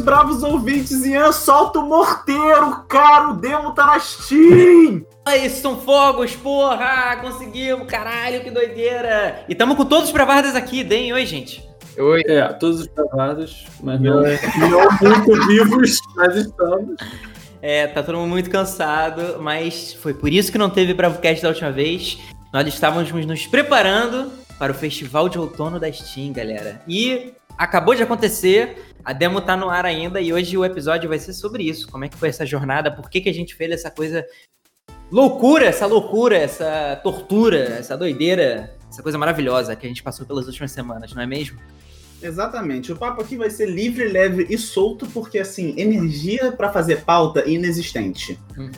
Bravos ouvintes, Ian, solta o morteiro, cara, o demo tá na Steam! Aí, são fogos, porra! Conseguimos, caralho, que doideira! E tamo com todos os aqui, deem oi, gente. Oi. É, todos os bravados, mas não, não muito vivos, mas estamos. É, tá todo mundo muito cansado, mas foi por isso que não teve BravoCast da última vez. Nós estávamos nos preparando para o Festival de Outono da Steam, galera. E acabou de acontecer, a demo tá no ar ainda e hoje o episódio vai ser sobre isso. Como é que foi essa jornada, por que, que a gente fez essa coisa loucura, essa loucura, essa tortura, essa doideira, essa coisa maravilhosa que a gente passou pelas últimas semanas, não é mesmo? Exatamente. O papo aqui vai ser livre, leve e solto, porque assim, energia para fazer pauta inexistente. Uhum.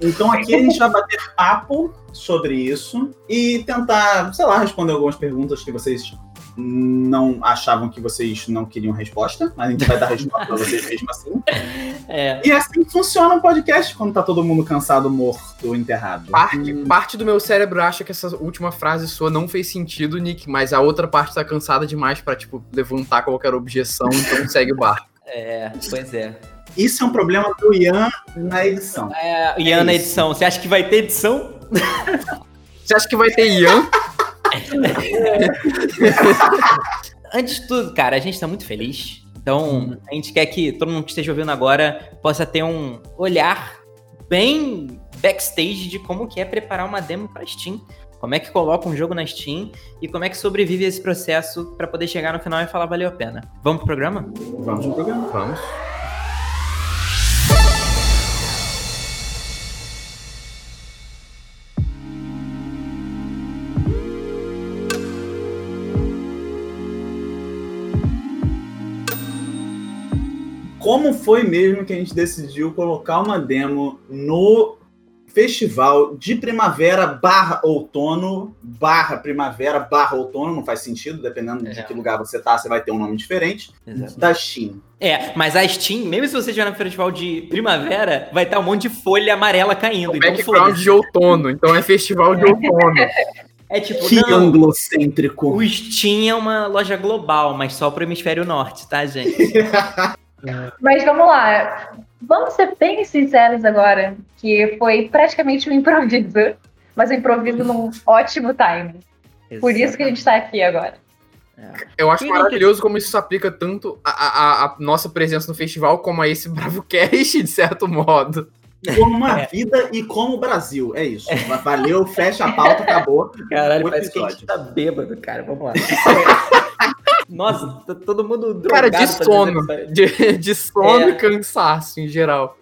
Então aqui a gente vai bater papo sobre isso e tentar, sei lá, responder algumas perguntas que vocês não achavam que vocês não queriam resposta, mas a gente vai dar resposta pra vocês mesmo assim. É. E assim funciona o um podcast quando tá todo mundo cansado, morto, enterrado. Parte, hum. parte do meu cérebro acha que essa última frase sua não fez sentido, Nick, mas a outra parte tá cansada demais para tipo, levantar qualquer objeção, então segue o barco. É, pois é. Isso é um problema do Ian na edição. É, Ian é na edição. Você acha que vai ter edição? Você acha que vai ter Ian? Antes de tudo, cara, a gente tá muito feliz. Então, a gente quer que todo mundo que esteja ouvindo agora possa ter um olhar bem backstage de como que é preparar uma demo para Steam. Como é que coloca um jogo na Steam e como é que sobrevive esse processo para poder chegar no final e falar valeu a pena. Vamos pro programa? Vamos pro programa. Vamos. Como foi mesmo que a gente decidiu colocar uma demo no festival de primavera barra outono, barra primavera, barra outono, não faz sentido, dependendo é. de que lugar você tá, você vai ter um nome diferente, Exatamente. da Steam. É, mas a Steam, mesmo se você estiver no festival de primavera, vai estar um monte de folha amarela caindo. O então background de outono, então é festival de outono. É tipo, que não, anglocêntrico. O Steam é uma loja global, mas só pro hemisfério norte, tá, gente? Mas vamos lá. Vamos ser bem sinceros agora, que foi praticamente um improviso, mas um improviso num ótimo time. Por isso que a gente está aqui agora. É. Eu acho maravilhoso como isso se aplica tanto à, a nossa presença no festival como a esse Bravo Cast, de certo modo. Como uma é. vida e como o Brasil. É isso. Valeu, fecha a pauta, acabou. Caralho, parece que a gente tá bêbado, cara. Vamos lá. Nossa, tá todo mundo drogado. Cara, de sono. De, de sono é... e cansaço em geral.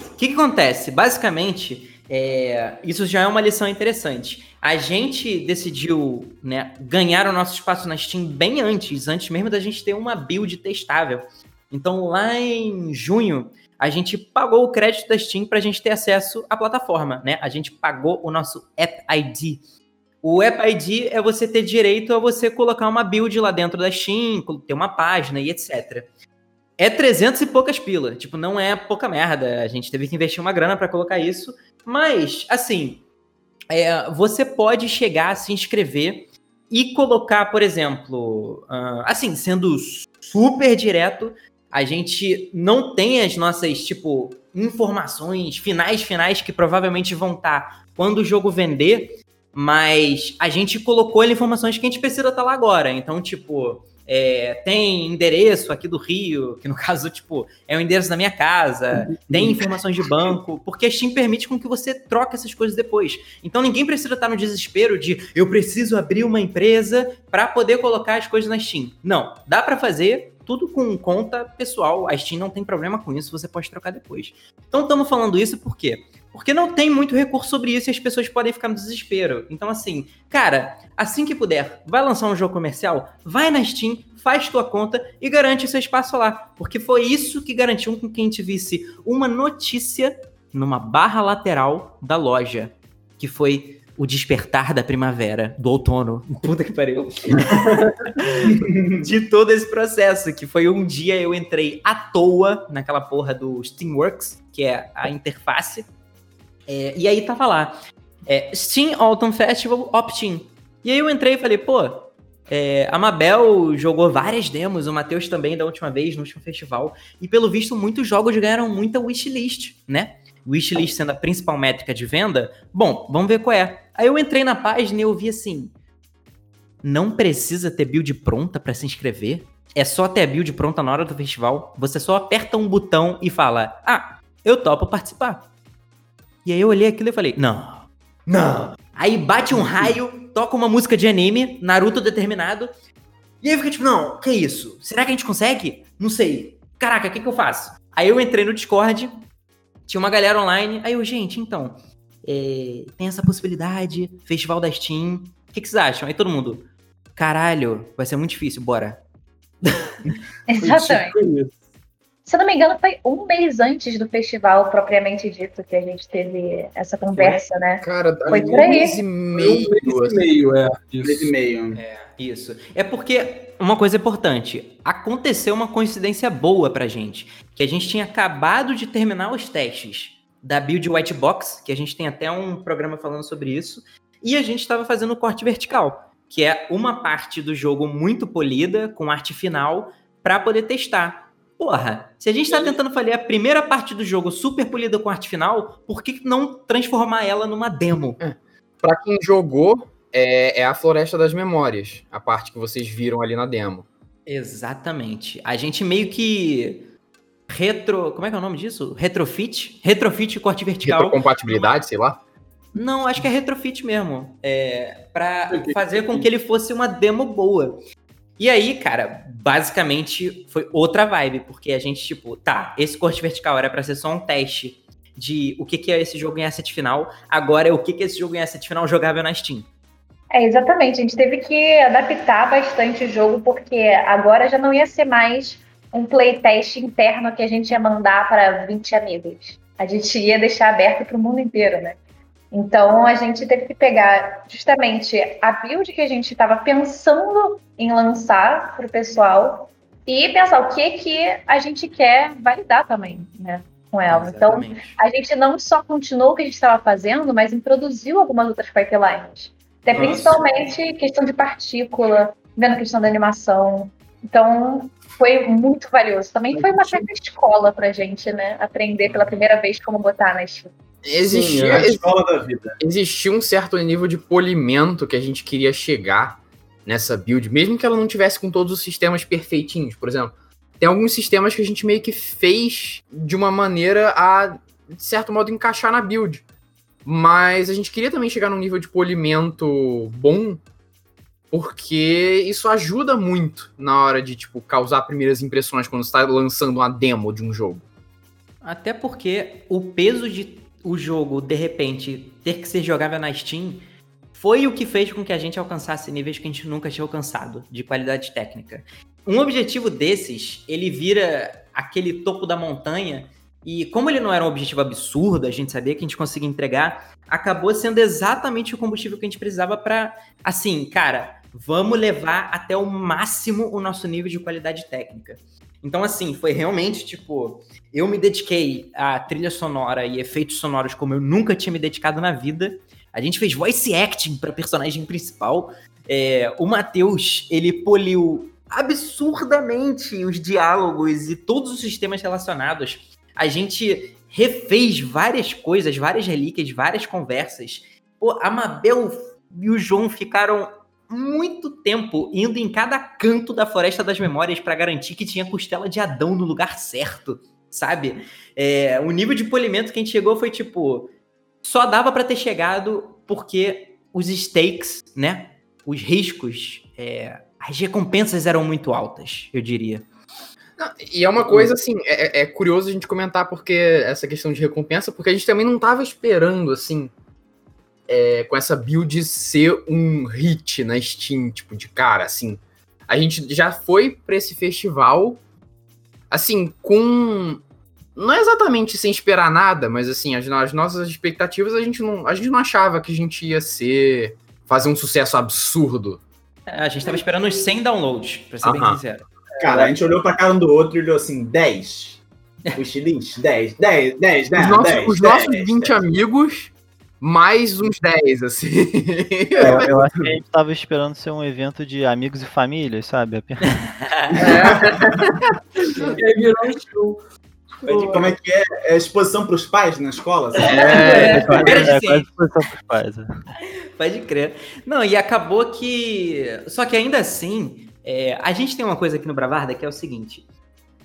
O que, que acontece? Basicamente, é, isso já é uma lição interessante. A gente decidiu né, ganhar o nosso espaço na Steam bem antes, antes mesmo da gente ter uma build testável. Então, lá em junho, a gente pagou o crédito da Steam para a gente ter acesso à plataforma, né? A gente pagou o nosso App ID. O App ID é você ter direito a você colocar uma build lá dentro da Steam, ter uma página e etc. É 300 e poucas pila, tipo, não é pouca merda. A gente teve que investir uma grana para colocar isso, mas assim, é, você pode chegar, se inscrever e colocar, por exemplo, uh, assim, sendo super direto, a gente não tem as nossas, tipo, informações finais, finais que provavelmente vão estar tá quando o jogo vender, mas a gente colocou as informações que a gente precisa estar tá lá agora. Então, tipo, é, tem endereço aqui do Rio, que no caso, tipo, é o endereço da minha casa, tem informações de banco, porque a Steam permite com que você troque essas coisas depois. Então ninguém precisa estar no desespero de eu preciso abrir uma empresa para poder colocar as coisas na Steam. Não, dá para fazer tudo com conta pessoal. A Steam não tem problema com isso, você pode trocar depois. Então estamos falando isso por quê? Porque não tem muito recurso sobre isso e as pessoas podem ficar no desespero. Então, assim, cara, assim que puder, vai lançar um jogo comercial, vai na Steam, faz tua conta e garante seu espaço lá. Porque foi isso que garantiu com que a gente visse uma notícia numa barra lateral da loja. Que foi o despertar da primavera, do outono. Puta que pariu. de todo esse processo, que foi um dia eu entrei à toa naquela porra do Steamworks, que é a interface é, e aí tava lá, é, Steam Autumn Festival Opt-in. E aí eu entrei e falei, pô, É, a Mabel jogou várias demos, o Matheus também da última vez, no último festival. E pelo visto, muitos jogos ganharam muita wishlist, né? Wishlist sendo a principal métrica de venda. Bom, vamos ver qual é. Aí eu entrei na página e eu vi assim: não precisa ter build pronta para se inscrever. É só ter a build pronta na hora do festival. Você só aperta um botão e fala: Ah, eu topo participar. E aí eu olhei aquilo e falei: Não, não. Aí bate um raio, toca uma música de anime, Naruto determinado. E aí fica tipo: Não, que isso? Será que a gente consegue? Não sei. Caraca, o que, que eu faço? Aí eu entrei no Discord, tinha uma galera online. Aí eu, gente, então, é, tem essa possibilidade, Festival da Steam. O que, que vocês acham? Aí todo mundo, caralho, vai ser muito difícil, bora. Exatamente. Se eu não me engano, foi um mês antes do festival propriamente dito que a gente teve essa conversa, né? Cara, Foi um por aí. mês e meio. Um mês e assim. meio, é. Mês e Isso. meio. É, isso. É porque uma coisa importante, aconteceu uma coincidência boa pra gente, que a gente tinha acabado de terminar os testes da build white box, que a gente tem até um programa falando sobre isso, e a gente estava fazendo o corte vertical, que é uma parte do jogo muito polida com arte final pra poder testar. Porra, se a gente tá tentando fazer a primeira parte do jogo super polida com arte final, por que não transformar ela numa demo? Pra quem jogou, é, é a Floresta das Memórias, a parte que vocês viram ali na demo. Exatamente. A gente meio que retro, como é que é o nome disso? Retrofit, retrofit corte vertical. Retrocompatibilidade, sei lá. Não, acho que é retrofit mesmo. É, para fazer com que ele fosse uma demo boa. E aí, cara, basicamente foi outra vibe, porque a gente, tipo, tá, esse corte vertical era pra ser só um teste de o que, que é esse jogo em asset final, agora é o que, que é esse jogo em asset final jogável na Steam. É, exatamente. A gente teve que adaptar bastante o jogo, porque agora já não ia ser mais um playtest interno que a gente ia mandar para 20 amigos. A gente ia deixar aberto para o mundo inteiro, né? Então a gente teve que pegar justamente a build que a gente estava pensando em lançar para o pessoal e pensar o que que a gente quer validar também, né? Com ela. Então Exatamente. a gente não só continuou o que a gente estava fazendo, mas introduziu algumas outras pipelines. Até Nossa. principalmente questão de partícula, vendo questão da animação. Então, foi muito valioso. Também foi uma certa escola pra gente, né? Aprender pela primeira vez como botar nas. Existia, Sim, é a escola da vida. existia um certo nível de polimento que a gente queria chegar nessa build, mesmo que ela não tivesse com todos os sistemas perfeitinhos. Por exemplo, tem alguns sistemas que a gente meio que fez de uma maneira a, de certo modo, encaixar na build. Mas a gente queria também chegar num nível de polimento bom, porque isso ajuda muito na hora de, tipo, causar primeiras impressões quando você está lançando uma demo de um jogo. Até porque o peso de o jogo, de repente, ter que ser jogável na Steam foi o que fez com que a gente alcançasse níveis que a gente nunca tinha alcançado de qualidade técnica. Um objetivo desses, ele vira aquele topo da montanha e como ele não era um objetivo absurdo, a gente sabia que a gente conseguia entregar, acabou sendo exatamente o combustível que a gente precisava para, assim, cara, vamos levar até o máximo o nosso nível de qualidade técnica. Então, assim, foi realmente tipo. Eu me dediquei a trilha sonora e efeitos sonoros como eu nunca tinha me dedicado na vida. A gente fez voice acting para personagem principal. É, o Matheus, ele poliu absurdamente os diálogos e todos os sistemas relacionados. A gente refez várias coisas, várias relíquias, várias conversas. Pô, a Mabel e o João ficaram muito tempo indo em cada canto da Floresta das Memórias para garantir que tinha costela de Adão no lugar certo, sabe? É, o nível de polimento que a gente chegou foi tipo. Só dava para ter chegado porque os stakes, né? Os riscos, é, as recompensas eram muito altas, eu diria. Não, E é uma coisa assim, é, é curioso a gente comentar porque essa questão de recompensa, porque a gente também não tava esperando assim, é, com essa build ser um hit na Steam, tipo de cara, assim. A gente já foi pra esse festival, assim, com não é exatamente sem esperar nada, mas assim, as, as nossas expectativas a gente não, a gente não achava que a gente ia ser fazer um sucesso absurdo. É, a gente tava esperando uns 100 downloads, pra ser bem Aham. sincero. Cara, a gente olhou pra cara um do outro e olhou assim, 10. Wishlist, 10, 10, 10, 10, Os nossos, 10, os 10, nossos 10, 20 amigos mais uns 10, assim. Eu, eu acho que a gente tava esperando ser um evento de amigos e famílias, sabe? E aí virou um show. Como é que é? É exposição pros pais na escola? sabe? É, é, quase- é sim. quase exposição pros pais. é. Pode crer. Não, e acabou que. Só que ainda assim, é, a gente tem uma coisa aqui no Bravarda que é o seguinte: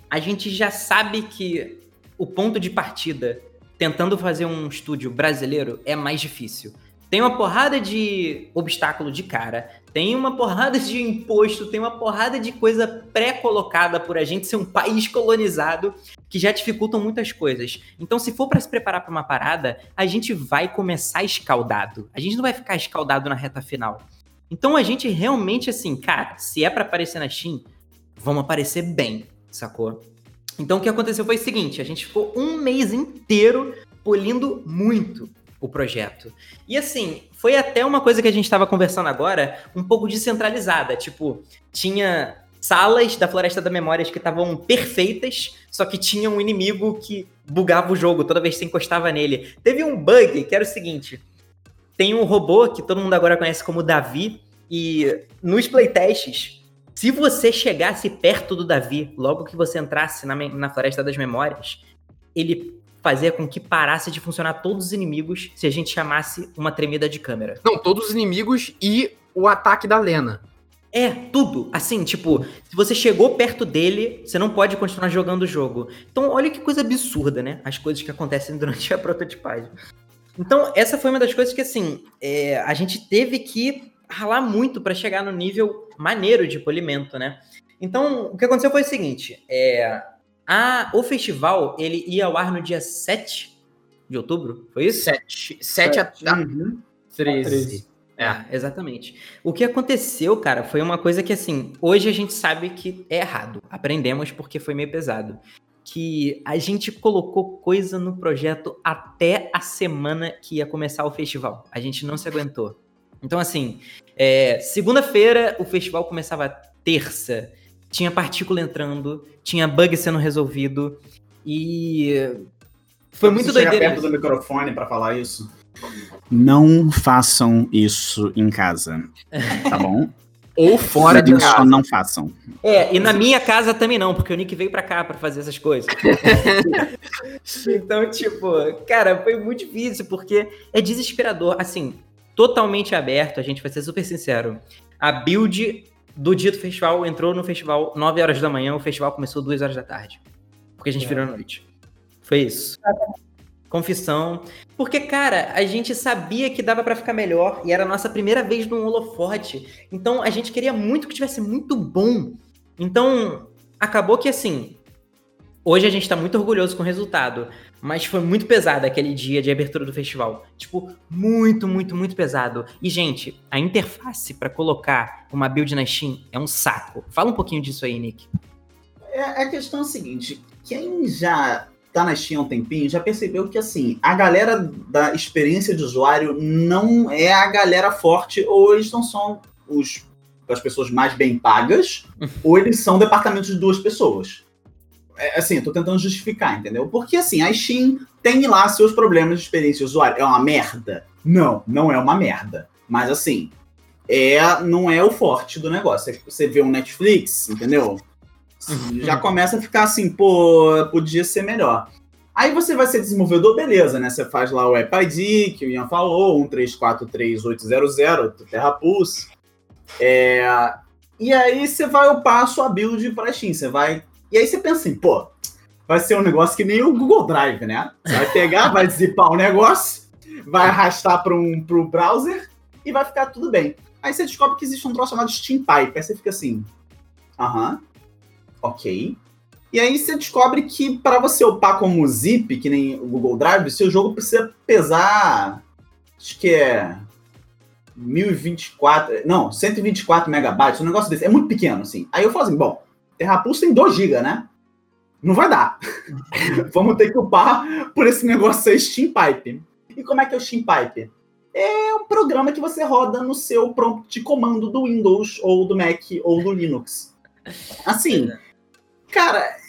a gente já sabe que o ponto de partida, tentando fazer um estúdio brasileiro, é mais difícil. Tem uma porrada de obstáculo de cara, tem uma porrada de imposto, tem uma porrada de coisa pré-colocada por a gente ser um país colonizado que já dificultam muitas coisas. Então, se for para se preparar para uma parada, a gente vai começar escaldado. A gente não vai ficar escaldado na reta final. Então, a gente realmente, assim, cara, se é para aparecer na Steam, vamos aparecer bem, sacou? Então, o que aconteceu foi o seguinte: a gente ficou um mês inteiro polindo muito o projeto. E assim, foi até uma coisa que a gente estava conversando agora, um pouco descentralizada. Tipo, tinha salas da Floresta da Memórias que estavam perfeitas, só que tinha um inimigo que bugava o jogo toda vez que você encostava nele. Teve um bug que era o seguinte: tem um robô que todo mundo agora conhece como Davi, e nos playtests, se você chegasse perto do Davi, logo que você entrasse na, na Floresta das Memórias, ele fazia com que parasse de funcionar todos os inimigos se a gente chamasse uma tremida de câmera. Não, todos os inimigos e o ataque da Lena. É, tudo. Assim, tipo, se você chegou perto dele, você não pode continuar jogando o jogo. Então, olha que coisa absurda, né? As coisas que acontecem durante a prototipagem. Então, essa foi uma das coisas que, assim, é, a gente teve que ralar muito pra chegar no nível maneiro de polimento, né? Então, o que aconteceu foi o seguinte: é, a, o festival ele ia ao ar no dia 7 de outubro, foi isso? 7, 7 a Uhum. 13. É. É, exatamente. O que aconteceu, cara, foi uma coisa que, assim, hoje a gente sabe que é errado. Aprendemos porque foi meio pesado. Que a gente colocou coisa no projeto até a semana que ia começar o festival. A gente não se aguentou. Então, assim, é, segunda-feira o festival começava terça. Tinha partícula entrando, tinha bug sendo resolvido. E. Foi muito Você chega doideira. perto do microfone pra falar isso. Não façam isso em casa, tá bom? Ou fora de casa. não façam. É, e na minha casa também não, porque o Nick veio pra cá pra fazer essas coisas. então, tipo, cara, foi muito difícil, porque é desesperador. Assim, totalmente aberto, a gente vai ser super sincero. A build do dia do festival entrou no festival 9 horas da manhã, o festival começou 2 horas da tarde. Porque a gente virou à noite. Foi isso. Confissão. Porque, cara, a gente sabia que dava pra ficar melhor e era a nossa primeira vez num holofote. Então a gente queria muito que tivesse muito bom. Então, acabou que assim. Hoje a gente tá muito orgulhoso com o resultado. Mas foi muito pesado aquele dia de abertura do festival. Tipo, muito, muito, muito pesado. E, gente, a interface pra colocar uma build na Steam é um saco. Fala um pouquinho disso aí, Nick. É, a questão é a seguinte: quem já tá na Steam há um tempinho já percebeu que assim, a galera da experiência de usuário não é a galera forte, ou eles não são os, as pessoas mais bem pagas, ou eles são departamentos de duas pessoas. É, assim, eu tô tentando justificar, entendeu? Porque assim, a Steam tem lá seus problemas de experiência de usuário. É uma merda? Não, não é uma merda. Mas assim, é, não é o forte do negócio. Você vê um Netflix, entendeu? já começa a ficar assim, pô, podia ser melhor. Aí você vai ser desenvolvedor, beleza, né? Você faz lá o App ID, que o Ian falou, 1343800, do TerraPulse. É... E aí você vai upar a sua build pra Steam, você vai... E aí você pensa assim, pô, vai ser um negócio que nem o Google Drive, né? Você vai pegar, vai zipar o negócio, vai arrastar para um pro browser e vai ficar tudo bem. Aí você descobre que existe um troço chamado Steam Pipe, aí você fica assim, aham, ok. E aí você descobre que para você upar como zip, que nem o Google Drive, seu jogo precisa pesar, acho que é 1024, não, 124 megabytes, um negócio desse. É muito pequeno, assim. Aí eu falo assim, bom, Terrapulse tem 2 GB, né? Não vai dar. Vamos ter que upar por esse negócio aí, Steam Pipe. E como é que é o Steam Pipe? É um programa que você roda no seu prompt de comando do Windows, ou do Mac, ou do Linux. Assim, cara, é, se,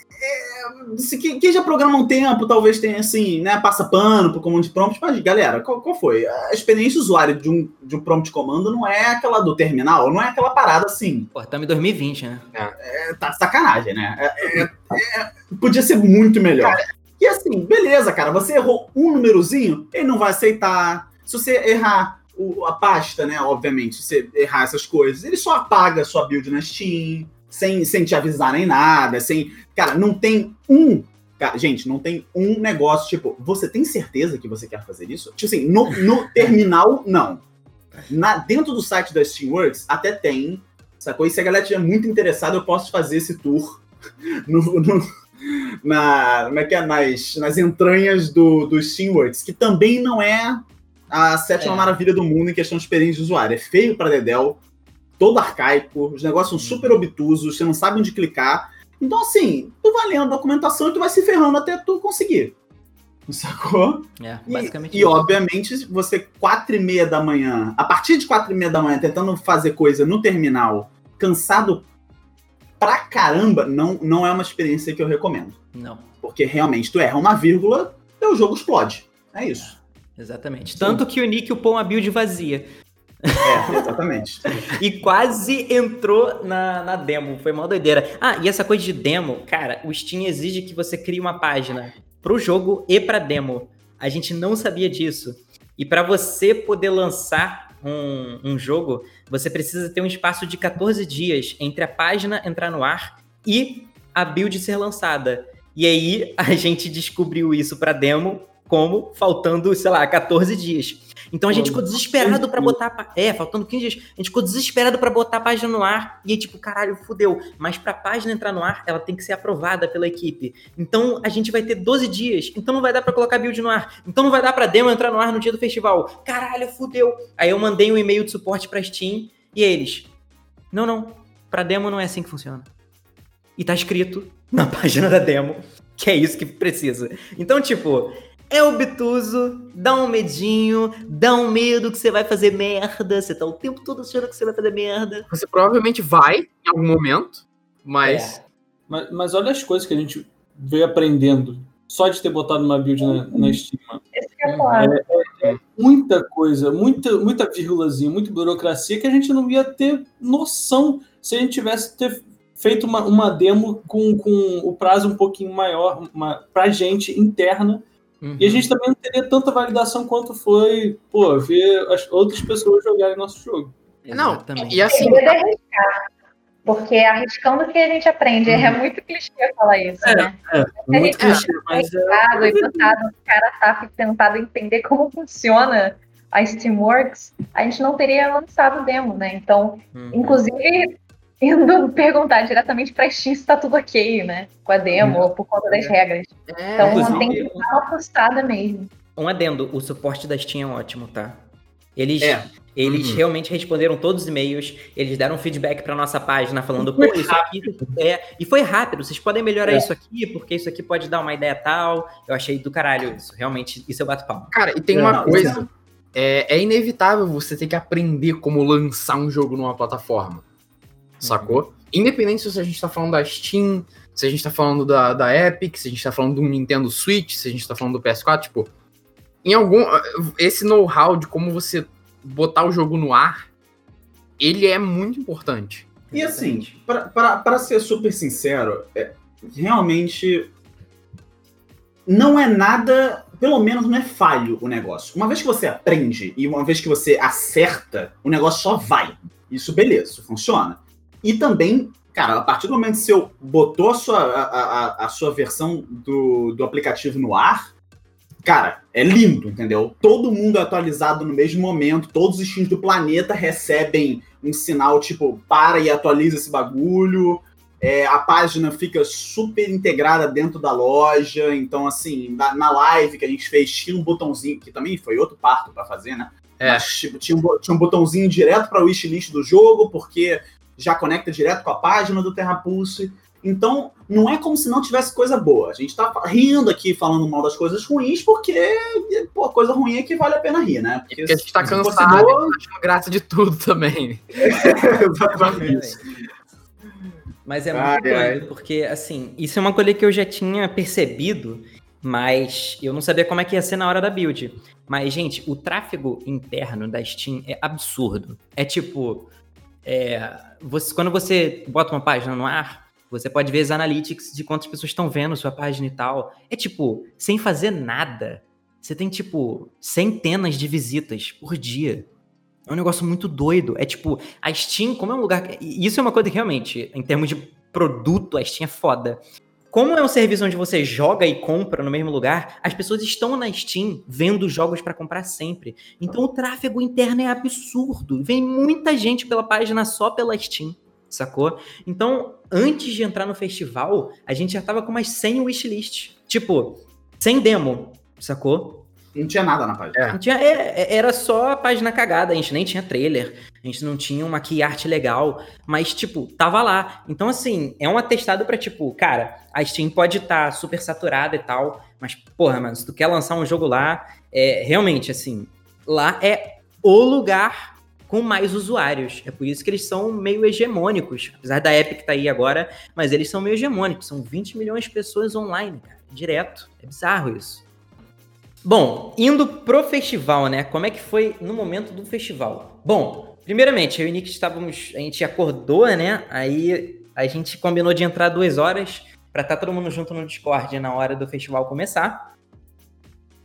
quem, quem já programa um tempo, talvez tenha assim, né? Passa pano pro comando de prompt, mas galera, qual, qual foi? A experiência usuária de um, de um prompt de comando não é aquela do terminal, não é aquela parada assim. Pô, estamos em 2020, né? É, tá de sacanagem, né? É, é, é, podia ser muito melhor. E assim, beleza, cara, você errou um númerozinho, ele não vai aceitar. Se você errar o, a pasta, né? Obviamente, se você errar essas coisas, ele só apaga a sua build na Steam, sem, sem te avisar nem nada, sem. Cara, não tem um. Cara, gente, não tem um negócio, tipo, você tem certeza que você quer fazer isso? Tipo assim, no, no terminal, não. Na, dentro do site da Steamworks, até tem, sacou? E se a galera estiver muito interessada, eu posso fazer esse tour no, no, na, como é que é? nas, nas entranhas do, do Steamworks, que também não é a sétima É. maravilha do mundo em questão de experiência de usuário. É feio pra Dedel, todo arcaico, os negócios são super obtusos, você não sabe onde clicar. Então, assim, tu vai lendo a documentação e tu vai se ferrando até tu conseguir. Sacou? É, E, basicamente. e, isso. obviamente, você, quatro e meia da manhã, a partir de quatro e meia da manhã, tentando fazer coisa no terminal, cansado pra caramba, não, não é uma experiência que eu recomendo. Não, Porque realmente, tu erra uma vírgula, teu jogo explode. É isso. exatamente. Tanto que o Nick upou uma build vazia. É, exatamente. E quase entrou na, na demo. Foi uma doideira. Ah, e essa coisa de demo, cara, o Steam exige que você crie uma página pro jogo e pra demo. A gente não sabia disso. E para você poder lançar um, um jogo, você precisa ter um espaço de 14 dias entre a página entrar no ar e a build ser lançada. E aí a gente descobriu isso pra demo como faltando, sei lá, 14 dias. Então a gente ficou desesperado pra botar. É, faltando 15 dias. A gente ficou desesperado pra botar a página no ar. E aí, tipo, caralho, fudeu. Mas pra página entrar no ar, ela tem que ser aprovada pela equipe. Então a gente vai ter 12 dias. Então não vai dar pra colocar build no ar. Então não vai dar pra demo entrar no ar no dia do festival. Caralho, fudeu. Aí eu mandei um e-mail de suporte pra Steam. E eles. Não, não. Pra demo não é assim que funciona. E tá escrito na página da demo que é isso que precisa. Então, tipo, é obtuso, dá um medinho, dá um medo que você vai fazer merda, você tá o tempo todo achando que você vai fazer merda. Você provavelmente vai em algum momento, mas. É. Mas, mas olha as coisas que a gente veio aprendendo só de ter botado uma build na, na Steam. que eu ia falar. Muita coisa, muita, muita vírgulazinha, muita burocracia que a gente não ia ter noção se a gente tivesse ter feito uma, uma demo com, com o prazo um pouquinho maior uma, pra gente interna. Uhum. E a gente também não teria tanta validação quanto foi, pô, ver as outras pessoas jogarem nosso jogo. Não, Exatamente. e O assim, é arriscar. Porque é arriscando que a gente aprende. É muito clichê falar isso, É. né? Muito É, clichê, mas é. E botado no cara tá tentado entender como funciona a Steamworks, a gente não teria lançado o demo, né? Então, Uhum. inclusive, indo perguntar diretamente pra Steam se tá tudo ok, né? Com a demo, ou por conta das regras. é, Então, Inclusive- tem que dar uma postada mesmo. Um adendo, o suporte da Steam é ótimo, tá? Eles, É. eles Uhum. realmente responderam todos os e-mails, eles deram feedback pra nossa página falando, pô, isso aqui é. E foi rápido, vocês podem melhorar É. isso aqui, porque isso aqui pode dar uma ideia tal. Eu achei do caralho isso, realmente, isso eu bato palma. cara, e tem Não, uma não, coisa. É, é inevitável você ter que aprender como lançar um jogo numa plataforma. Sacou? Independente se a gente tá falando da Steam, se a gente tá falando da, da Epic, se a gente tá falando do Nintendo Switch, se a gente tá falando do PS4, tipo, em algum. Esse know-how de como você botar o jogo no ar, ele é muito importante. E assim, pra ser super sincero, é, realmente não é nada, pelo menos não é falho o negócio. Uma vez que você aprende e uma vez que você acerta, o negócio só vai. Isso beleza, isso funciona. E também, cara, a partir do momento que você botou a sua, a, a- a sua versão do, do aplicativo no ar, cara, é lindo, entendeu? Todo mundo é atualizado no mesmo momento, todos os times do planeta recebem um sinal tipo, para e atualiza esse bagulho. É, a página fica super integrada dentro da loja. Então, assim, na, na live que a gente fez, tinha um botãozinho, que também foi outro parto pra fazer, né? É. Mas, tipo, tinha, um, tinha um botãozinho direto pra wishlist do jogo, porque já conecta direto com a página do Terra Pulse. Então, não é como se não tivesse coisa boa. A gente tá rindo aqui falando mal das coisas ruins, porque, pô, coisa ruim é que vale a pena rir, né? Porque a gente tá se fosse cansado boa- e tá achando graça de tudo também. Exatamente. Mas é muito doido, porque, assim, isso é uma coisa que eu já tinha percebido, mas eu não sabia como é que ia ser na hora da build. Mas, gente, o tráfego interno da Steam é absurdo. É tipo, é, você, quando você bota uma página no ar, você pode ver as analytics de quantas pessoas estão vendo sua página e tal. É tipo, sem fazer nada. Você tem, tipo, centenas de visitas por dia. É um negócio muito doido. É tipo, a Steam, como é um lugar. Isso é uma coisa que realmente, em termos de produto, a Steam é foda. Como é um serviço onde você joga e compra no mesmo lugar, as pessoas estão na Steam vendo jogos para comprar sempre. Então o tráfego interno é absurdo. Vem muita gente pela página só pela Steam, sacou? Então, antes de entrar no festival, a gente já tava com umas 100 wishlist. Tipo, sem demo, sacou? Não tinha nada na página. É. Tinha, é, era só a página cagada, a gente nem tinha trailer, a gente não tinha uma key art legal, mas, tipo, tava lá. Então, assim, é um atestado pra, tipo, cara, a Steam pode estar tá super saturada e tal, mas, porra, mano, se tu quer lançar um jogo lá, é realmente, assim, lá é o lugar com mais usuários. É por isso que eles são meio hegemônicos. Apesar da Epic tá aí agora, mas eles são meio hegemônicos. São 20 milhões de pessoas online, cara, direto. É bizarro isso. Bom, indo pro festival, né? Como é que foi no momento do festival? Bom, primeiramente, eu e o Nick estávamos. A gente acordou, né? Aí a gente combinou de entrar duas horas para estar tá todo mundo junto no Discord na hora do festival começar.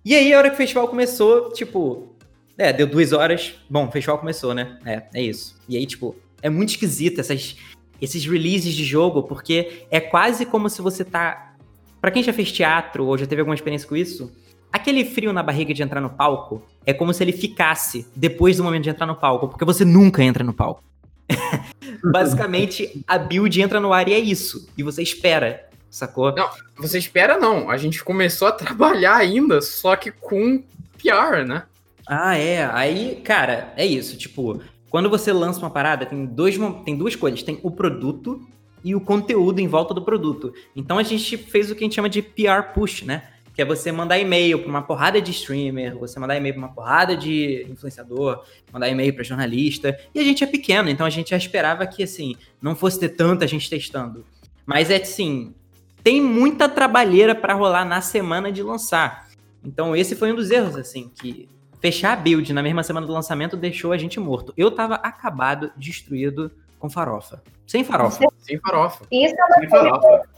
E aí, a hora que o festival começou, tipo. É, deu duas horas. Bom, o festival começou, né? É, é isso. E aí, tipo, é muito esquisito essas, esses releases de jogo, porque é quase como se você tá. Pra quem já fez teatro ou já teve alguma experiência com isso, Aquele frio na barriga de entrar no palco é como se ele ficasse depois do momento de entrar no palco, porque você nunca entra no palco. Basicamente, a build entra no ar e é isso. E você espera, sacou? Não, você espera não. A gente começou a trabalhar ainda, só que com PR, né? Ah, é. Aí, cara, é isso. Tipo, quando você lança uma parada, tem, dois, tem duas coisas. Tem o produto e o conteúdo em volta do produto. Então a gente fez o que a gente chama de PR push, né? Que é você mandar e-mail para uma porrada de streamer, você mandar e-mail para uma porrada de influenciador, mandar e-mail para jornalista. E a gente é pequeno, então a gente já esperava que assim não fosse ter tanta gente testando. Mas é assim, tem muita trabalheira para rolar na semana de lançar. Então esse foi um dos erros assim que fechar a build na mesma semana do lançamento deixou a gente morto. Eu tava acabado, destruído com farofa. Sem farofa. Sem farofa. Isso é uma, coisa, farofa.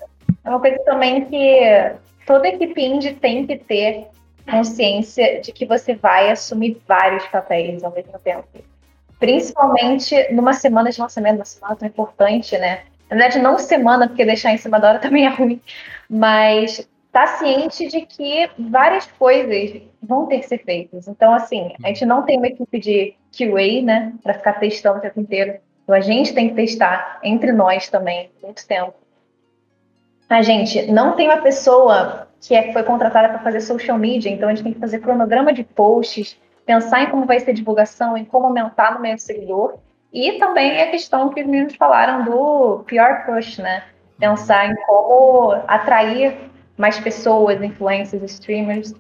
é uma coisa também que toda equipe indie tem que ter consciência de que você vai assumir vários papéis ao mesmo tempo. Principalmente numa semana de lançamento, uma semana tão importante, né? Na verdade, não semana, porque deixar em cima da hora também é ruim, mas tá ciente de que várias coisas vão ter que ser feitas. Então, assim, a gente não tem uma equipe de QA, né, para ficar testando o tempo inteiro. Então, a gente tem que testar entre nós também, muito tempo. A gente não tem uma pessoa que é, foi contratada para fazer social media, então a gente tem que fazer cronograma de posts, pensar em como vai ser a divulgação, em como aumentar no meio do seguidor. E também a questão que os meninos falaram do PR push, né? Pensar em como atrair mais pessoas, influencers, streamers,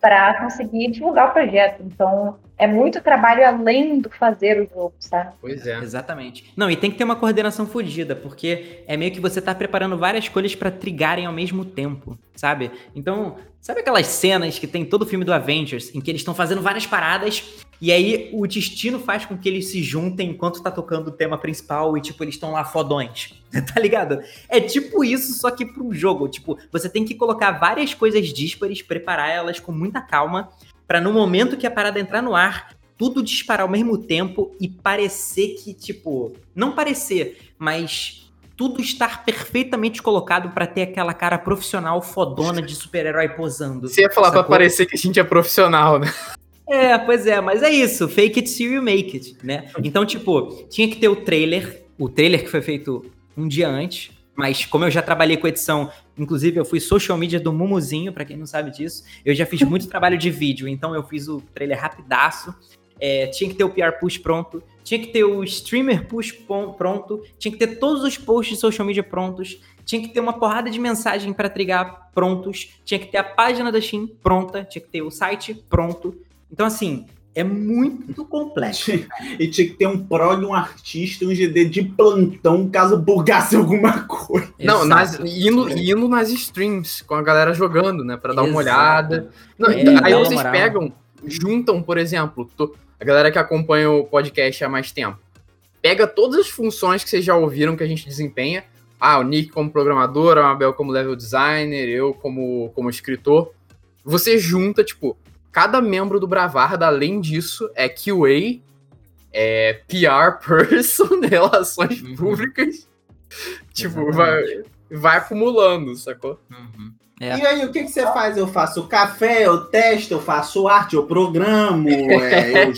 para conseguir divulgar o projeto. Então, é muito trabalho além do fazer o jogo, sabe? Pois é. Exatamente. Não, e tem que ter uma coordenação fodida, porque é meio que você tá preparando várias coisas para trigarem ao mesmo tempo, sabe? Então, sabe aquelas cenas que tem todo o filme do Avengers, em que eles estão fazendo várias paradas, e aí o destino faz com que eles se juntem enquanto tá tocando o tema principal e, tipo, eles estão lá fodões. tá ligado? É tipo isso, só que pro jogo. Tipo, você tem que colocar várias coisas díspares, preparar elas com muita calma, para no momento que a parada entrar no ar, tudo disparar ao mesmo tempo e parecer que, tipo, não parecer, mas tudo estar perfeitamente colocado para ter aquela cara profissional fodona de super-herói posando. Você ia falar para parecer que a gente é profissional, né? É, pois é, mas é isso, fake it till you make it, né? Então, tipo, tinha que ter o trailer, o trailer que foi feito um dia antes, mas como eu já trabalhei com edição, inclusive eu fui social media do Mumuzinho, para quem não sabe disso, eu já fiz muito trabalho de vídeo, então eu fiz o trailer rapidaço, é, tinha que ter o PR push pronto, tinha que ter o streamer push pronto, tinha que ter todos os posts de social media prontos, tinha que ter uma porrada de mensagem para trigar prontos, tinha que ter a página da Steam pronta, tinha que ter o site pronto. Então, assim, É muito complexo. e tinha que ter um prog, um artista, um GD de plantão caso bugasse alguma coisa. Não, nas, indo, indo nas streams com a galera jogando, né? Pra dar Exato. uma olhada. Não, é, aí vocês pegam, juntam, por exemplo, a galera que acompanha o podcast há mais tempo. Pega todas as funções que vocês já ouviram que a gente desempenha. Ah, o Nick como programador, a Mabel como level designer, eu como, como escritor. Você junta, tipo, cada membro do Bravarda, além disso, é QA, é PR person, relações uhum. públicas. tipo, vai, vai acumulando, sacou? Uhum. É. E aí, o que, que você faz? Eu faço café, eu testo, eu faço arte, eu programo, é, eu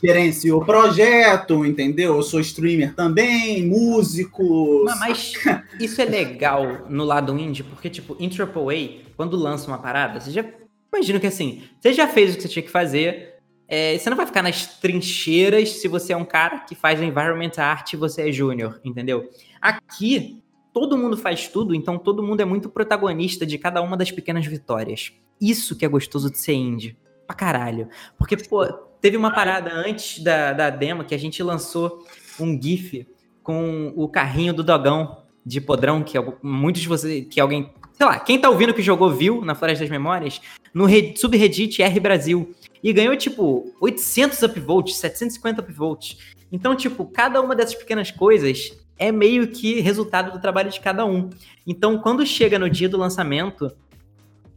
gerencio o projeto, entendeu? Eu sou streamer também, músico. Mas, isso é legal no lado indie, porque, tipo, em AAA, quando lança uma parada, você já Imagino que assim, você já fez o que você tinha que fazer. É, você não vai ficar nas trincheiras se você é um cara que faz environment art e você é júnior, entendeu? Aqui, todo mundo faz tudo, então todo mundo é muito protagonista de cada uma das pequenas vitórias. Isso que é gostoso de ser indie. Pra caralho. Porque, pô, teve uma parada antes da, da demo que a gente lançou um GIF com o carrinho do dogão de podrão, que muitos de vocês, que alguém sei lá, quem tá ouvindo que jogou viu na Floresta das Memórias, no subreddit R Brasil. E ganhou, tipo, 800 upvotes, 750 upvotes. Então, tipo, cada uma dessas pequenas coisas é meio que resultado do trabalho de cada um. Então, quando chega no dia do lançamento,